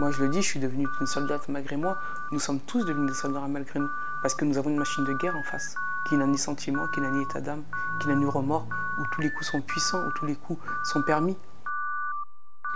Moi, je le dis, je suis devenue une soldate malgré moi. Nous sommes tous devenus des soldats malgré nous. Parce que nous avons une machine de guerre en face, qui n'a ni sentiment, qui n'a ni état d'âme, qui n'a ni remords, où tous les coups sont puissants, où tous les coups sont permis.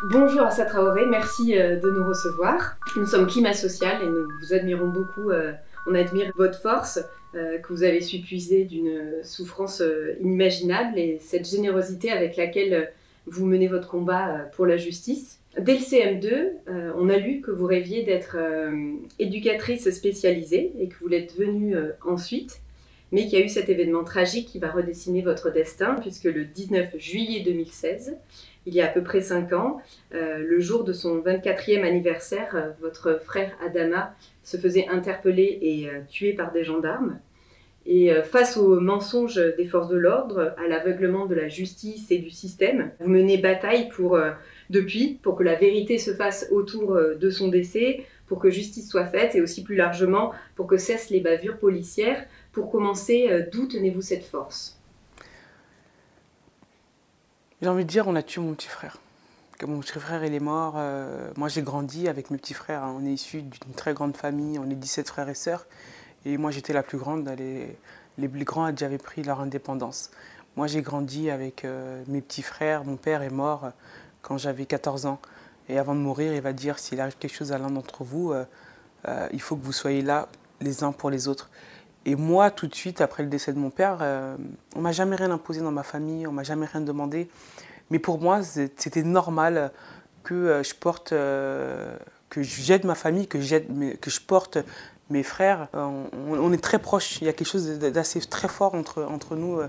Bonjour Assa Traoré, merci euh, de nous recevoir. Nous sommes Climat Social et nous vous admirons beaucoup. euh, On admire votre force euh, que vous avez su puiser d'une souffrance inimaginable et cette générosité avec laquelle vous menez votre combat pour la justice. Dès le CM2, euh, on a lu que vous rêviez d'être euh, éducatrice spécialisée et que vous l'êtes devenue euh, ensuite, mais qu'il y a eu cet événement tragique qui va redessiner votre destin, puisque le 19 juillet 2016, il y a à peu près 5 ans, le jour de son 24e anniversaire, votre frère Adama se faisait interpeller et tuer par des gendarmes. Et face aux mensonges des forces de l'ordre, à l'aveuglement de la justice et du système, vous menez bataille pour, depuis pour que la vérité se fasse autour euh, de son décès, pour que justice soit faite et aussi plus largement pour que cessent les bavures policières. Pour commencer, euh, d'où tenez-vous cette force? J'ai envie de dire, on a tué mon petit frère. Mon petit frère, est mort. euh, moi, j'ai grandi avec mes petits frères. hein. On est issus d'une très grande famille. On est 17 frères et sœurs. Et moi, j'étais la plus grande. Les, plus grands déjà avaient pris leur indépendance. Moi, j'ai grandi avec mes petits frères. Mon père est mort quand j'avais 14 ans. Et avant de mourir, il va dire s'il arrive quelque chose à l'un d'entre vous, euh, euh, il faut que vous soyez là les uns pour les autres. Et moi, tout de suite, après le décès de mon père, euh, on m'a jamais rien imposé dans ma famille, on m'a jamais rien demandé. Mais pour moi, c'était normal que euh, je porte, que j'aide ma famille, que, mes- que je porte mes frères. On, on est très proches. Il y a quelque chose d'assez très fort entre, entre nous,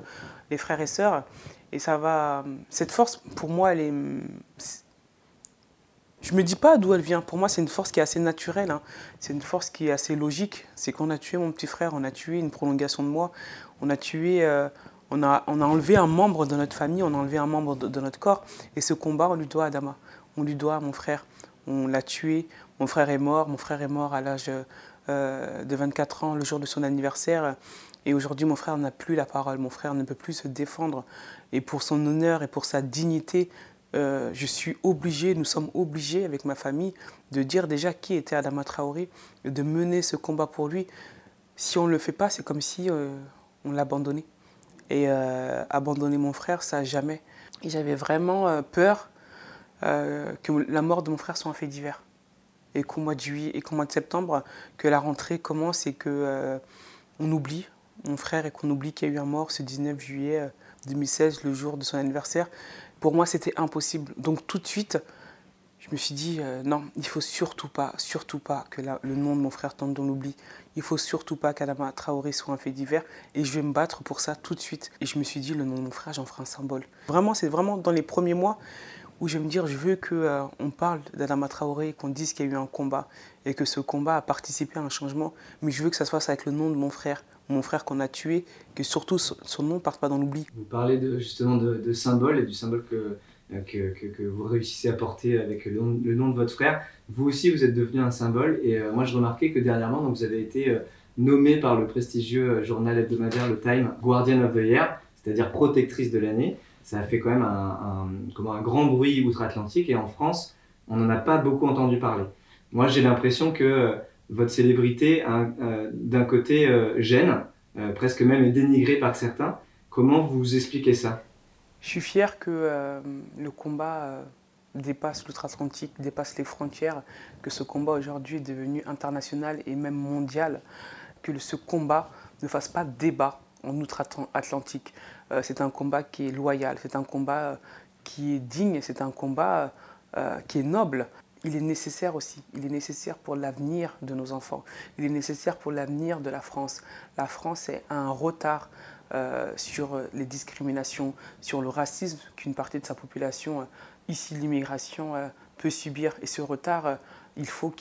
les frères et sœurs. Et ça va. Cette force, pour moi, elle est. Je me dis pas d'où elle vient. Pour moi, c'est une force qui est assez naturelle. hein. C'est une force qui est assez logique. C'est qu'on a tué mon petit frère, on a tué une prolongation de moi, on a tué, euh, on, a, enlevé un membre de notre famille, on a enlevé un membre de, notre corps. Et ce combat, on lui doit à Adama. On lui doit à mon frère. On l'a tué. Mon frère est mort. Mon frère est mort à l'âge euh, de 24 ans, le jour de son anniversaire. Et aujourd'hui, mon frère n'a plus la parole. Mon frère ne peut plus se défendre. Et pour son honneur et pour sa dignité, euh, je suis obligé, nous sommes obligés avec ma famille de dire déjà qui était Adama Traoré, de mener ce combat pour lui. Si on ne le fait pas, c'est comme si euh, on l'abandonnait. Et euh, abandonner mon frère, ça jamais. J'avais vraiment peur que la mort de mon frère soit un fait divers. Et qu'au mois de juillet et qu'au mois de septembre, que la rentrée commence et que on oublie mon frère et qu'on oublie qu'il y a eu un mort ce 19 juillet euh, 2016, le jour de son anniversaire. Pour moi, c'était impossible. Donc tout de suite, je me suis dit, euh, non, il faut surtout pas, surtout pas que le nom de mon frère tombe dans l'oubli. Il faut surtout pas qu'Adama Traoré soit un fait divers. Et je vais me battre pour ça tout de suite. Et je me suis dit, le nom de mon frère, j'en ferai un symbole. Vraiment, c'est vraiment dans les premiers mois où je vais me dire, je veux qu'on on parle d'Adama Traoré, qu'on dise qu'il y a eu un combat et que ce combat a participé à un changement. Mais je veux que ça se fasse avec le nom de mon frère, mon frère qu'on a tué, que surtout son nom ne parte pas dans l'oubli. Vous parlez de, justement de, de symbole et du symbole que, que, que, que vous réussissez à porter avec le nom, de votre frère. Vous aussi, vous êtes devenu un symbole. Et euh, moi, je remarquais que dernièrement, donc, vous avez été euh, nommé par le prestigieux euh, journal hebdomadaire Le Time Guardian of the Year, c'est-à-dire protectrice de l'année. Ça a fait quand même un, comment, un grand bruit outre-Atlantique. Et en France, on n'en a pas beaucoup entendu parler. Moi, j'ai l'impression que votre célébrité, d'un côté, euh, gêne, euh, presque même dénigrée par certains. Comment vous expliquez ça? Je suis fier que euh, le combat dépasse l'outre-Atlantique, dépasse les frontières, que ce combat aujourd'hui est devenu international et même mondial, que ce combat ne fasse pas débat en outre-Atlantique. C'est un combat qui est loyal, c'est un combat qui est digne, c'est un combat qui est noble. Il est nécessaire aussi, il est nécessaire pour l'avenir de nos enfants, il est nécessaire pour l'avenir de la France. La France est à un retard euh, sur les discriminations, sur le racisme qu'une partie de sa population, euh, ici l'immigration, euh, peut subir. Et ce retard, il faut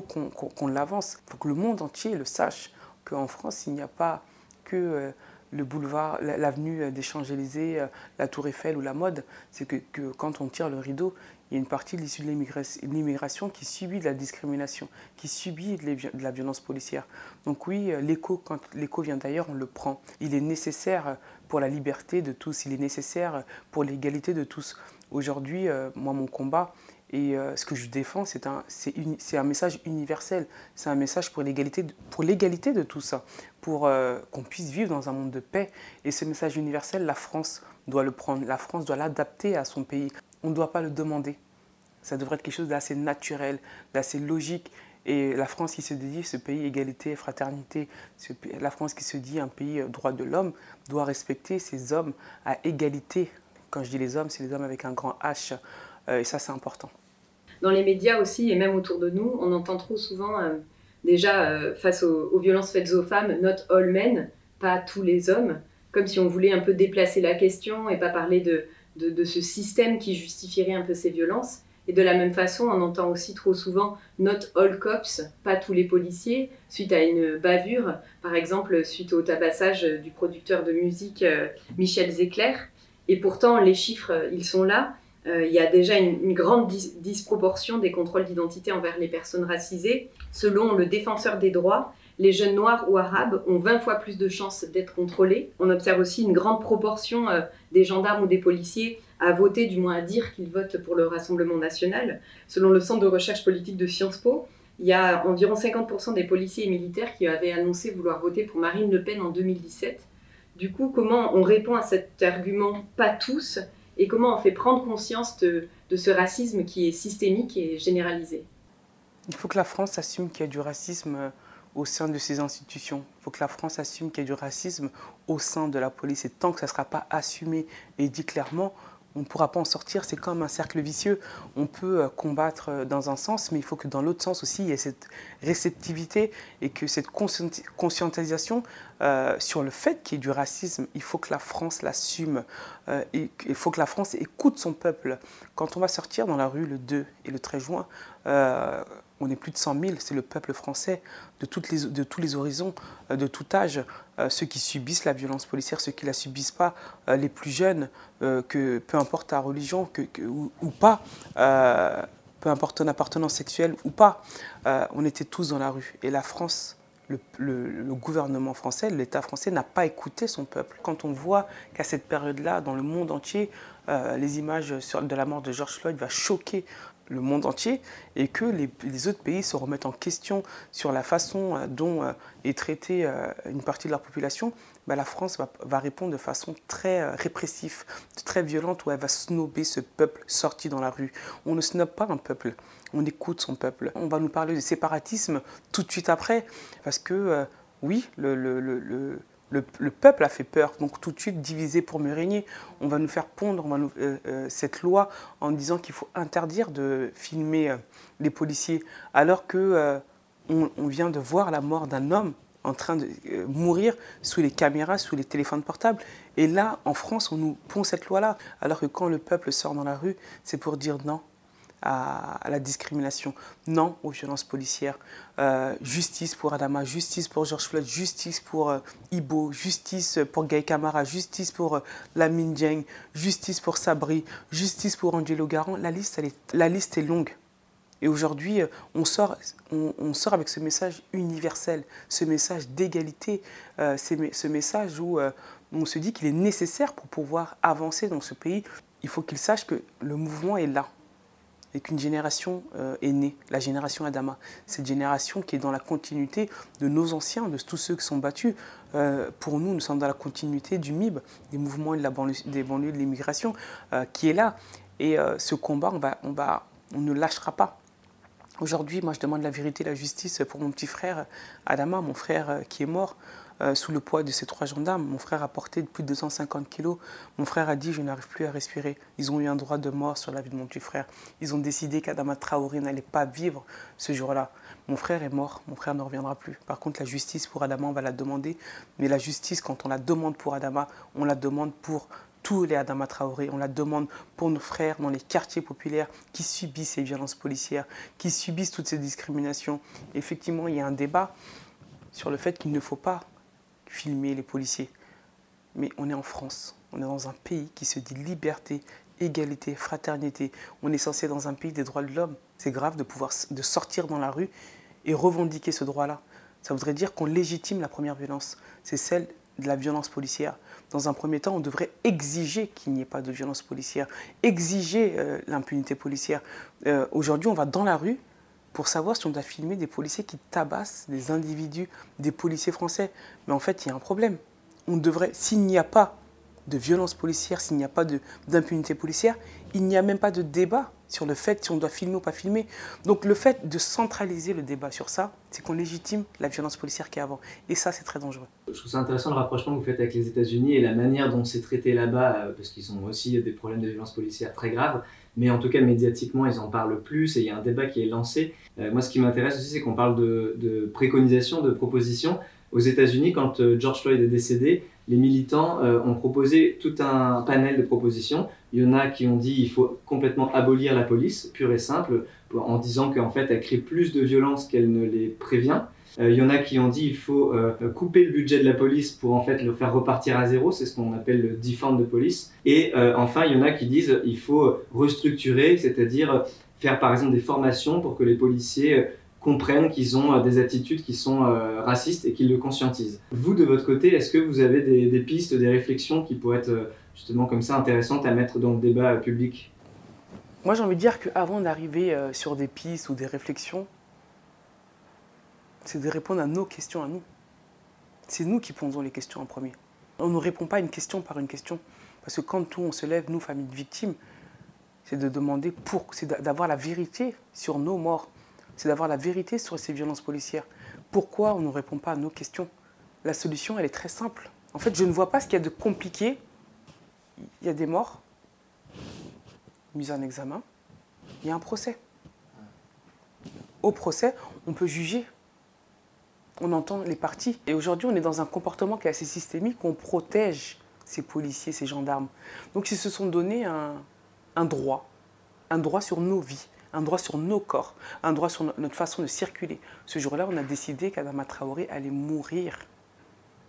qu'on qu'on- qu'on l'avance. Il faut que le monde entier le sache qu'en France, il n'y a pas que le boulevard, la- l'avenue euh, des Champs-Élysées, euh, la Tour Eiffel ou la mode. C'est que, que quand on tire le rideau, il y a une partie de l'issue de l'immigra- l'immigration qui subit de la discrimination, qui subit de, la violence policière. Donc oui, euh, l'écho, quand l'écho vient d'ailleurs, on le prend. Il est nécessaire pour la liberté de tous, il est nécessaire pour l'égalité de tous. Aujourd'hui, euh, moi, mon combat, Et euh, ce que je défends, c'est un, un, message universel. C'est un message pour l'égalité de, de tout ça, pour euh, qu'on puisse vivre dans un monde de paix. Et ce message universel, la France doit le prendre. La France doit l'adapter à son pays. On ne doit pas le demander. Ça devrait être quelque chose d'assez naturel, d'assez logique. Et la France qui se dit ce pays égalité, fraternité, la France qui se dit un pays euh, droit de l'homme, doit respecter ces hommes à égalité. Quand je dis les hommes, c'est les hommes avec un grand H. Euh, et ça, c'est important. Dans les médias aussi, et même autour de nous, on entend trop souvent, euh, déjà euh, face aux, violences faites aux femmes, not all men, pas tous les hommes, comme si on voulait un peu déplacer la question et pas parler de, ce système qui justifierait un peu ces violences. Et de la même façon, on entend aussi trop souvent not all cops, pas tous les policiers, suite à une bavure, par exemple suite au tabassage du producteur de musique Michel Zecler. Et pourtant, les chiffres, ils sont là. Euh, il y a déjà une, grande disproportion des contrôles d'identité envers les personnes racisées. Selon le défenseur des droits, les jeunes noirs ou arabes ont 20 fois plus de chances d'être contrôlés. On observe aussi une grande proportion euh, des gendarmes ou des policiers à voter, du moins à dire qu'ils votent pour le Rassemblement national. Selon le Centre de recherche politique de Sciences Po, il y a environ 50% des policiers et militaires qui avaient annoncé vouloir voter pour Marine Le Pen en 2017. Du coup, comment on répond à cet argument Pas tous et comment on fait prendre conscience de, ce racisme qui est systémique et généralisé Il faut que la France assume qu'il y a du racisme euh, au sein de ses institutions. Il faut que la France assume qu'il y a du racisme au sein de la police. Et tant que ça ne sera pas assumé et dit clairement, on ne pourra pas en sortir. C'est comme un cercle vicieux. On peut euh, combattre euh, dans un sens, mais il faut que dans l'autre sens aussi, il y ait cette réceptivité et que cette conscientisation euh, sur le fait qu'il y ait du racisme, il faut que la France l'assume. il faut que la France écoute son peuple. Quand on va sortir dans la rue le 2 et le 13 juin, on est plus de 100 000, c'est le peuple français de, tous les horizons, euh, de tout âge, euh, ceux qui subissent la violence policière, ceux qui ne la subissent pas, euh, les plus jeunes, que peu importe ta religion ou, pas, peu importe ton appartenance sexuelle ou pas, on était tous dans la rue. Et la France, le, gouvernement français, l'État français n'a pas écouté son peuple. Quand on voit qu'à cette période-là, dans le monde entier, les images de la mort de George Floyd va choquer le monde entier et que les, autres pays se remettent en question sur la façon euh, dont euh, est traitée euh, une partie de leur population, bah, la France va, répondre de façon très répressive, très violente, où elle va snober ce peuple sorti dans la rue. On ne snobe pas un peuple, on écoute son peuple. On va nous parler de séparatisme tout de suite après, parce que oui, le, le le, peuple a fait peur, donc tout de suite divisé pour mieux régner. On va nous faire pondre euh, euh, cette loi en disant qu'il faut interdire de filmer euh, les policiers, alors que on, vient de voir la mort d'un homme en train de mourir sous les caméras, sous les téléphones portables. Et là, en France, on nous pond cette loi-là, alors que quand le peuple sort dans la rue, c'est pour dire non, à, la discrimination, non aux violences policières, euh, justice pour Adama, justice pour George Floyd, justice pour euh, Ibo, justice pour Gay Camara, justice pour euh, Lamine justice pour Sabri, justice pour Angelo Garant. La liste, est, la liste est longue. Et aujourd'hui, on sort, on, sort avec ce message universel, ce message d'égalité, ce message où on se dit qu'il est nécessaire pour pouvoir avancer dans ce pays. Il faut qu'il sache que le mouvement est là et qu'une génération euh, est née, la génération Adama. Cette génération qui est dans la continuité de nos anciens, de tous ceux qui sont battus. Euh, pour nous, nous sommes dans la continuité du MIB, des mouvements de des banlieues de l'immigration, euh, qui est là. Et ce combat, on, va, on, on ne lâchera pas. Aujourd'hui, moi, je demande la vérité, la justice pour mon petit frère Adama, mon frère qui est mort. Euh, sous le poids de ces trois gendarmes. Mon frère a porté plus de 250 kilos. Mon frère a dit Je n'arrive plus à respirer. Ils ont eu un droit de mort sur la vie de mon petit frère. Ils ont décidé qu'Adama Traoré n'allait pas vivre ce jour-là. Mon frère est mort. Mon frère ne reviendra plus. Par contre, la justice pour Adama, on va la demander. Mais la justice, quand on la demande pour Adama, on la demande pour tous les Adama Traoré. On la demande pour nos frères dans les quartiers populaires qui subissent ces violences policières, qui subissent toutes ces discriminations. Effectivement, il y a un débat sur le fait qu'il ne faut pas filmer les policiers. Mais on est en France, on est dans un pays qui se dit liberté, égalité, fraternité. On est censé dans un pays des droits de l'homme. C'est grave de pouvoir de sortir dans la rue et revendiquer ce droit-là. Ça voudrait dire qu'on légitime la première violence. C'est celle de la violence policière. dans un premier temps, on devrait exiger qu'il n'y ait pas de violence policière, exiger euh, l'impunité policière. Euh, aujourd'hui, on va dans la rue pour savoir si on doit filmer des policiers qui tabassent des individus, des policiers français. Mais en fait, il y a un problème. On devrait, s'il n'y a pas de violence policière, s'il n'y a pas d'impunité policière, il n'y a même pas de débat sur le fait si on doit filmer ou pas filmer. Donc le fait de centraliser le débat sur ça, c'est qu'on légitime la violence policière qui est avant. Et ça, c'est très dangereux. Je trouve ça intéressant le rapprochement que vous faites avec les États-Unis et la manière dont c'est traité là-bas, euh, parce qu'ils ont aussi des problèmes de violence policière très graves. Mais en tout cas, médiatiquement, ils en parlent plus et il y a un débat qui est lancé. Euh, moi, ce qui m'intéresse aussi, c'est qu'on parle de, de préconisation, de proposition. Aux États-Unis, quand euh, George Floyd est décédé, les militants euh, ont proposé tout un panel de propositions. Il y en a qui ont dit qu'il faut complètement abolir la police, pure et simple, en disant qu'en fait elle crée plus de violence qu'elle ne les prévient. Euh, il y en a qui ont dit qu'il faut euh, couper le budget de la police pour en fait le faire repartir à zéro, c'est ce qu'on appelle le defund de police. Et enfin, il y en a qui disent qu'il faut restructurer, c'est-à-dire faire par exemple des formations pour que les policiers comprennent qu'ils ont euh, des attitudes qui sont euh, racistes et qu'ils le conscientisent. Vous, de votre côté, est-ce que vous avez des, pistes, des réflexions qui pourraient être euh, justement comme ça intéressantes à mettre dans le débat public? Moi, j'ai envie de dire qu'avant d'arriver sur des pistes ou des réflexions, c'est de répondre à nos questions à nous. C'est nous qui posons les questions en premier. On ne répond pas une question par une question. Parce que quand tout on se lève, nous, famille de victimes, c'est de demander pour, c'est d'avoir la vérité sur nos morts c'est d'avoir la vérité sur ces violences policières. Pourquoi on ne répond pas à nos questions? La solution, elle est très simple. En fait, je ne vois pas ce qu'il y a de compliqué. Il y a des morts, mise en examen, il y a un procès. Au procès, on peut juger. On entend les parties. Et aujourd'hui, on est dans un comportement qui est assez systémique, on protège ces policiers, ces gendarmes. Donc ils se sont donné un, un droit, un droit sur nos vies un droit sur nos corps, un droit sur notre façon de circuler. Ce jour-là, on a décidé qu'Adama Traoré allait mourir.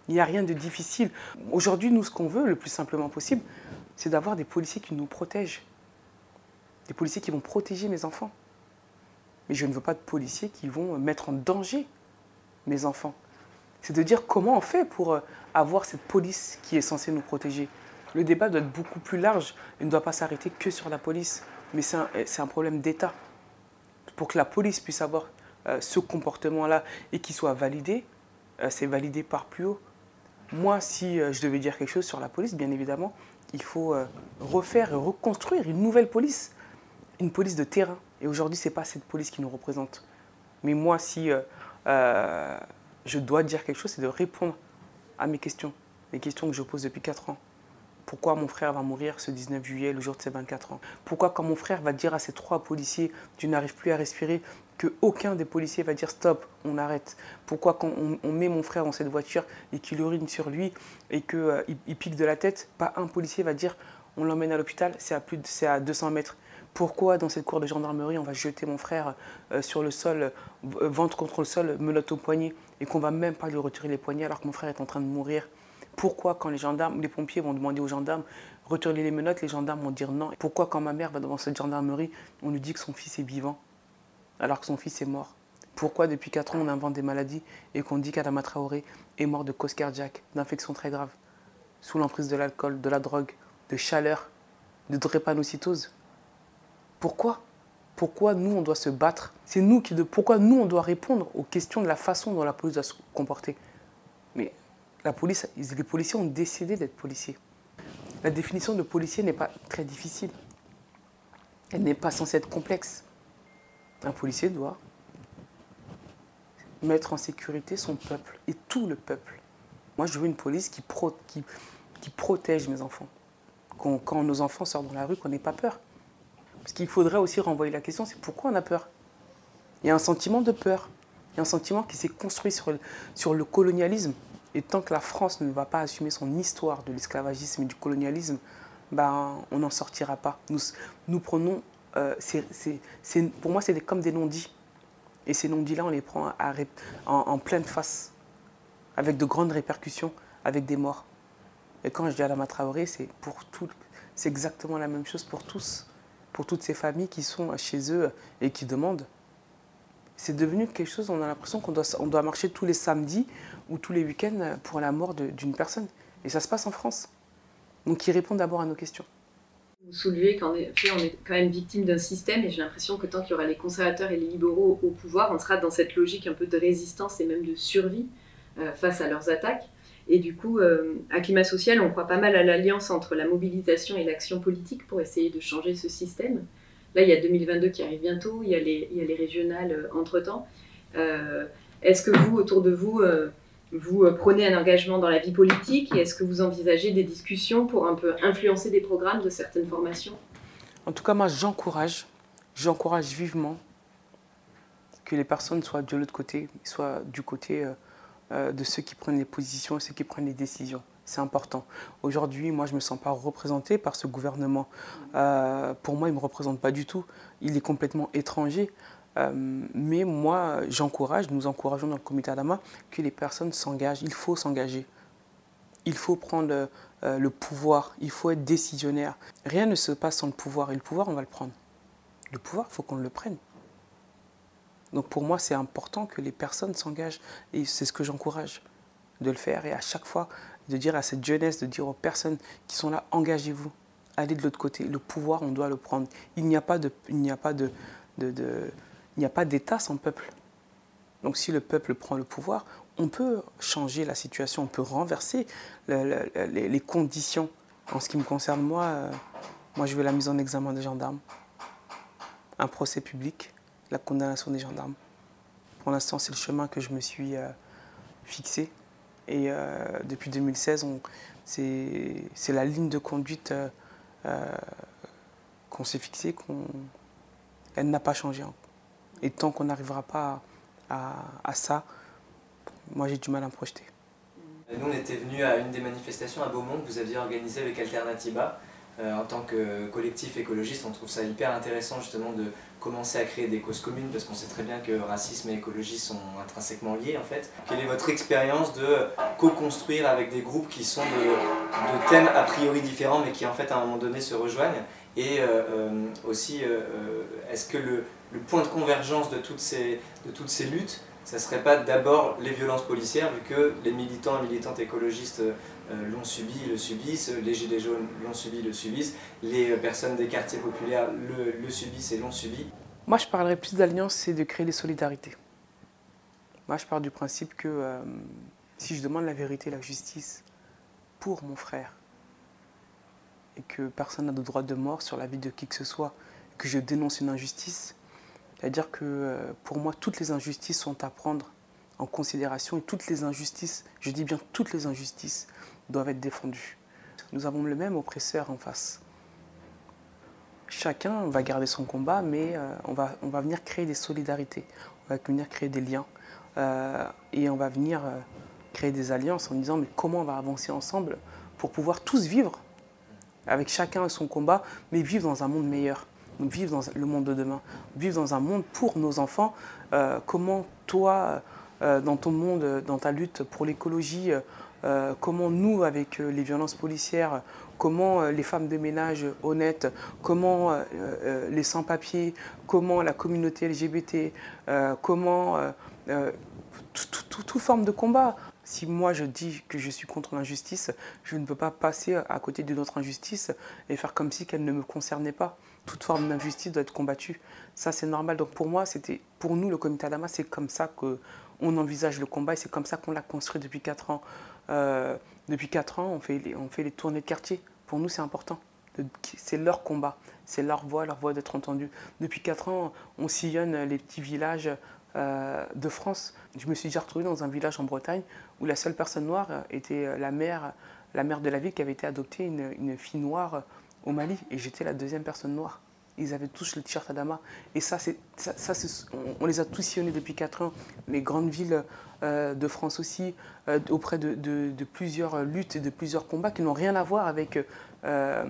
Il n'y a rien de difficile. Aujourd'hui, nous, ce qu'on veut, le plus simplement possible, c'est d'avoir des policiers qui nous protègent. Des policiers qui vont protéger mes enfants. Mais je ne veux pas de policiers qui vont mettre en danger mes enfants. C'est de dire comment on fait pour euh, avoir cette police qui est censée nous protéger. Le débat doit être beaucoup plus large. Il ne doit pas s'arrêter que sur la police mais c'est un, problème d'État. Pour que la police puisse avoir euh, ce comportement-là et qu'il soit validé, euh, c'est validé par plus haut. Moi, si je devais dire quelque chose sur la police, bien évidemment, il faut refaire et reconstruire une nouvelle police, une police de terrain. Et aujourd'hui, ce n'est pas cette police qui nous représente. Mais moi, si je dois dire quelque chose, c'est de répondre à mes questions, les questions que je pose depuis 4 ans. Pourquoi mon frère va mourir ce 19 juillet, le jour de ses 24 ans? Pourquoi quand mon frère va dire à ces trois policiers « tu n'arrives plus à respirer », que aucun des policiers va dire « stop, on arrête » Pourquoi quand on, met mon frère dans cette voiture et qu'il urine sur lui et qu'il euh, pique de la tête, pas un policier va dire « on l'emmène à l'hôpital, c'est à, à 200 mètres » Pourquoi dans cette cour de gendarmerie on va jeter mon frère euh, sur le sol, ventre contre le sol, menotte au poignet et qu'on va même pas lui retirer les poignets alors que mon frère est en train de mourir? Pourquoi quand les gendarmes, les pompiers vont demander aux gendarmes retourner les menottes, les gendarmes vont dire non? Pourquoi quand ma mère va devant cette gendarmerie, on lui dit que son fils est vivant alors que son fils est mort? Pourquoi depuis 4 ans on invente des maladies et qu'on dit qu'Adama Traoré est mort de cause cardiaque, d'infection très grave, sous l'emprise de l'alcool, de la drogue, de chaleur, de drépanocytose? Pourquoi? Pourquoi nous on doit se battre? C'est nous qui de pourquoi nous on doit répondre aux questions de la façon dont la police doit se comporter? Mais les policiers ont décidé d'être policiers. La définition de policier n'est pas très difficile. Elle n'est pas censée être complexe. Un policier doit mettre en sécurité son peuple et tout le peuple. Moi, je veux une police qui, protège mes enfants. Quand, nos enfants sortent dans la rue, qu'on n'ait pas peur. Parce qu'il faudrait aussi renvoyer la question, c'est pourquoi on a peur? Il y a un sentiment de peur. Il y a un sentiment qui s'est construit sur le colonialisme. Et tant que la France ne va pas assumer son histoire de l'esclavagisme et du colonialisme, ben, on n'en sortira pas. Nous, nous prenons, euh, pour moi, c'est comme des non-dits. Et ces non-dits-là, on les prend en, pleine face, avec de grandes répercussions, avec des morts. Et quand je dis à la Traoré, c'est exactement la même chose pour tous, pour toutes ces familles qui sont chez eux et qui demandent c'est devenu quelque chose, on a l'impression qu'on doit, on doit marcher tous les samedis ou tous les week-ends pour la mort d'une personne. Et ça se passe en France. Donc ils répondent d'abord à nos questions. Vous soulevez qu'en effet, on est quand même victime d'un système et j'ai l'impression que tant qu'il y aura les conservateurs et les libéraux au pouvoir, on sera dans cette logique un peu de résistance et même de survie euh, face à leurs attaques. Et du coup, euh, à Climat Social, on croit pas mal à l'alliance entre la mobilisation et l'action politique pour essayer de changer ce système. Là, il y a 2022 qui arrive bientôt, il y a les, il y a les régionales euh, entre-temps. Est-ce que vous, autour de vous, vous euh, prenez un engagement dans la vie politique est-ce que vous envisagez des discussions pour un peu influencer des programmes de certaines formations? En tout cas, moi, j'encourage, j'encourage vivement que les personnes soient de l'autre côté, soient du côté euh, euh, de ceux qui prennent les positions et ceux qui prennent les décisions. C'est important. Aujourd'hui, moi, je ne me sens pas représenté par ce gouvernement. pour moi, il ne me représente pas du tout. Il est complètement étranger. Euh, mais moi, j'encourage, nous encourageons dans le comité Adama que les personnes s'engagent. Il faut s'engager. Il faut prendre euh, le pouvoir. Il faut être décisionnaire. Rien ne se passe sans le pouvoir. Et le pouvoir, on va le prendre. Le pouvoir, il faut qu'on le prenne. Donc pour moi, c'est important que les personnes s'engagent. Et c'est ce que j'encourage de le faire. Et à chaque fois, de dire à cette jeunesse, de dire aux personnes qui sont là, engagez-vous. Allez de l'autre côté. Le pouvoir, on doit le prendre. Il n'y a pas de, il n'y a pas de, de, il n'y a pas d'État sans peuple. Donc si le peuple prend le pouvoir, on peut changer la situation, on peut renverser les, conditions. En ce qui me concerne, moi, euh, moi je veux la mise en examen des gendarmes, un procès public, la condamnation des gendarmes. Pour l'instant, c'est le chemin que je me suis euh, fixé. Et euh, depuis 2016, c'est la ligne de conduite qu'on s'est fixée, qu'on, elle n'a pas changé encore. Et tant qu'on n'arrivera pas à, ça, moi j'ai du mal à me projeter. Nous, on était venus à une des manifestations à Beaumont que vous aviez organisée avec Alternativa. Euh, en tant que collectif écologiste, on trouve ça hyper intéressant justement de commencer à créer des causes communes parce qu'on sait très bien que racisme et écologie sont intrinsèquement liés en fait. Quelle est votre expérience de co-construire avec des groupes qui sont de, thèmes a priori différents mais qui en fait à un moment donné se rejoignent? Et euh, euh, aussi est-ce que le, point de convergence de toutes ces, luttes, ça ne serait pas d'abord les violences policières, vu que les militants et militantes écologistes l'ont subi, le subissent, les gilets jaunes l'ont subi, le subissent, les personnes des quartiers populaires le, subissent et l'ont subi. Moi, je parlerais plus d'alliance, c'est de créer des solidarités. Moi, je pars du principe que euh, si je demande la vérité et la justice pour mon frère, et que personne n'a de droit de mort sur la vie de qui que ce soit, que je dénonce une injustice, c'est-à-dire que euh, pour moi, toutes les injustices sont à prendre en considération et toutes les injustices, je dis bien toutes les injustices, doivent être défendues. Nous avons le même oppresseur en face. Chacun va garder son combat, mais euh, on, va, on va venir créer des solidarités, on va venir créer des liens euh, et on va venir créer des alliances en disant mais comment on va avancer ensemble pour pouvoir tous vivre avec chacun son combat, mais vivre dans un monde meilleur vivre dans le monde de demain, vivre dans un monde pour nos enfants. Euh, comment toi, euh, dans ton monde, dans ta lutte pour l'écologie, euh, comment nous, avec les violences policières, comment les femmes de ménage honnêtes, comment les sans-papiers, comment la communauté LGBT, comment toute forme de combat. Si moi je dis que je suis contre l'injustice, je ne peux pas passer à côté d'une autre injustice et faire comme si qu'elle ne me concernait pas toute forme d'injustice doit être combattue. Ça, c'est normal. Donc pour moi, c'était, pour nous, le comité Adama, c'est comme ça qu'on envisage le combat et c'est comme ça qu'on l'a construit depuis 4 ans. Euh, depuis 4 ans, on fait, les, on tournées de quartier. Pour nous, c'est important. C'est leur combat, c'est leur voix, leur voix d'être entendue. Depuis 4 ans, on sillonne les petits villages euh, de France. Je me suis déjà retrouvé dans un village en Bretagne où la seule personne noire était la mère, de la ville qui avait été adoptée, une fille noire au Mali et j'étais la deuxième personne noire. Ils avaient tous le t-shirt Adama. Et ça, on, les a tous sillonnés depuis 4 ans. Les grandes villes euh, de France aussi, euh, auprès de, plusieurs luttes et de plusieurs combats qui n'ont rien à voir avec euh,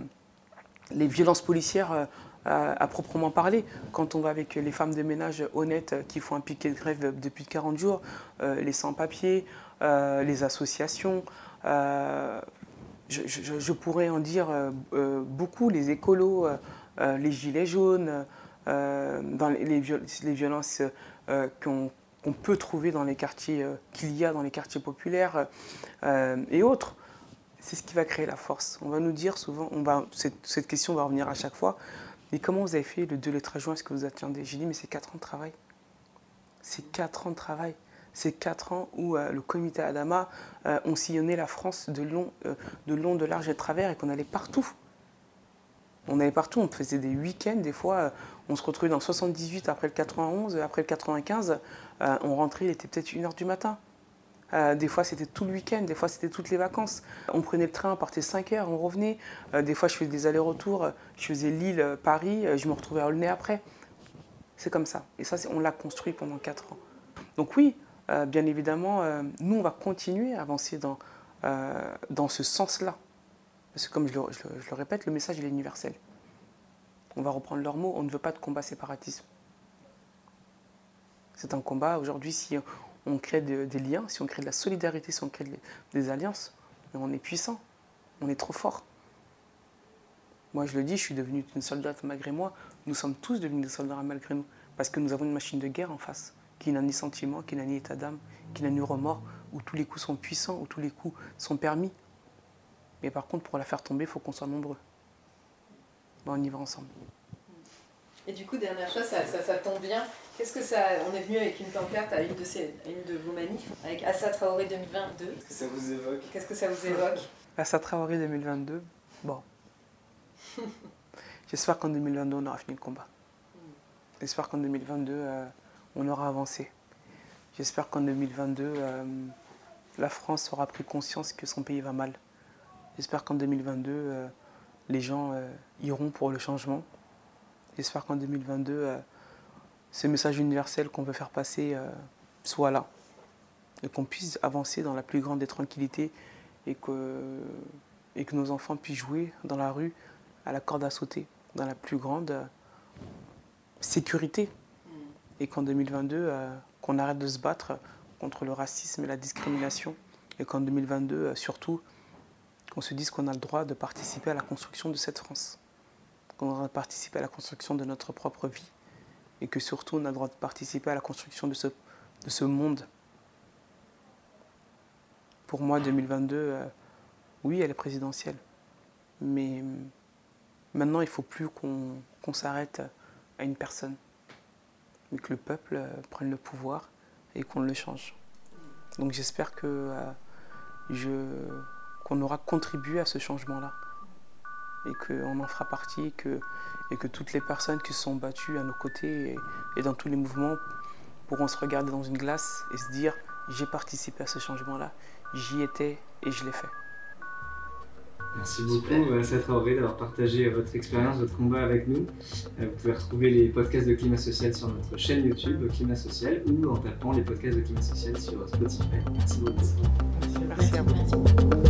les violences policières à proprement parler. Quand on va avec les femmes de ménage honnêtes qui font un piquet de grève depuis 40 jours, les sans-papiers, les associations, je, pourrais en dire beaucoup, les écolos, les gilets jaunes, dans les, violences qu'on peut trouver dans les quartiers, qu'il y a dans les quartiers populaires et autres. c'est ce qui va créer la force. On va nous dire souvent, on va, cette, question va revenir à chaque fois, mais comment vous avez fait le 2 et le 13 juin? Est-ce que vous attendez? J'ai dit, mais c'est 4 ans de travail. C'est 4 ans de travail. C'est 4 ans où euh, le comité Adama euh, ont sillonné la France de long, euh, de long, de large et de travers et qu'on allait partout. On allait partout, on faisait des week-ends, des fois on se retrouvait dans 78 après le 91, après le 95, on rentrait, il était peut-être 1h du matin. des fois c'était tout le week-end, des fois c'était toutes les vacances. On prenait le train, on partait 5 heures, on revenait. des fois je faisais des allers-retours, je faisais Lille-Paris, je me retrouvais à Aulnay après. C'est comme ça. Et ça, on l'a construit pendant 4 ans. Donc oui, euh, bien évidemment, euh, nous, on va continuer à avancer euh, dans ce sens-là. Parce que comme je le, répète, le message est universel. On va reprendre leurs mots, on ne veut pas de combat séparatisme. C'est un combat, aujourd'hui, si on crée des liens, si on crée de la solidarité, si on crée des alliances, on est puissant, on est trop fort. Moi, je le dis, je suis devenu une soldate malgré moi. Nous sommes tous devenus des soldats malgré nous. Parce que nous avons une machine de guerre en face, qui n'a ni sentiment, qui n'a ni état d'âme, qui n'a ni remords, où tous les coups sont puissants, où tous les coups sont permis. Mais par contre, pour la faire tomber, il faut qu'on soit nombreux. Bon, on y va ensemble. Et du coup, dernière chose, ça, ça, tombe bien. Qu'est-ce que ça. On est venu avec une pancarte à une de, ces, une de vos manifs, avec Assa Traoré 2022. Qu'est-ce que ça vous évoque? Qu'est-ce que ça vous évoque? Assa Traoré 2022, bon. J'espère qu'en 2022, on aura fini le combat. J'espère qu'en 2022, euh, on aura avancé. J'espère qu'en 2022, euh, la France aura pris conscience que son pays va mal. J'espère qu'en 2022, euh, les gens iront pour le changement. J'espère qu'en 2022, ce message universel qu'on veut faire passer soit là. Et qu'on puisse avancer dans la plus grande des tranquillités et que, et que nos enfants puissent jouer dans la rue à la corde à sauter, dans la plus grande euh, sécurité. Et qu'en 2022, euh, qu'on arrête de se battre contre le racisme et la discrimination. Et qu'en 2022, euh, surtout, qu'on se dise qu'on a le droit de participer à la construction de cette France. Qu'on a le droit de participer à la construction de notre propre vie. Et que surtout, on a le droit de participer à la construction de ce, de ce monde. Pour moi, 2022, oui, elle est présidentielle. Mais Maintenant, il ne faut plus qu'on s'arrête à une personne, mais que le peuple euh, prenne le pouvoir et qu'on le change. Donc j'espère que euh, qu'on aura contribué à ce changement-là et qu'on en fera partie et que, et que toutes les personnes qui se sont battues à nos côtés et dans tous les mouvements pourront se regarder dans une glace et se dire j'ai participé à ce changement-là, j'y étais et je l'ai fait. Merci beaucoup, Assa Traoré, d'avoir partagé votre expérience, votre combat avec nous. Euh, vous pouvez retrouver les podcasts de Climat Social sur notre chaîne YouTube Climat Social ou en tapant les podcasts de Climat Social sur Spotify. Merci beaucoup. Merci à vous.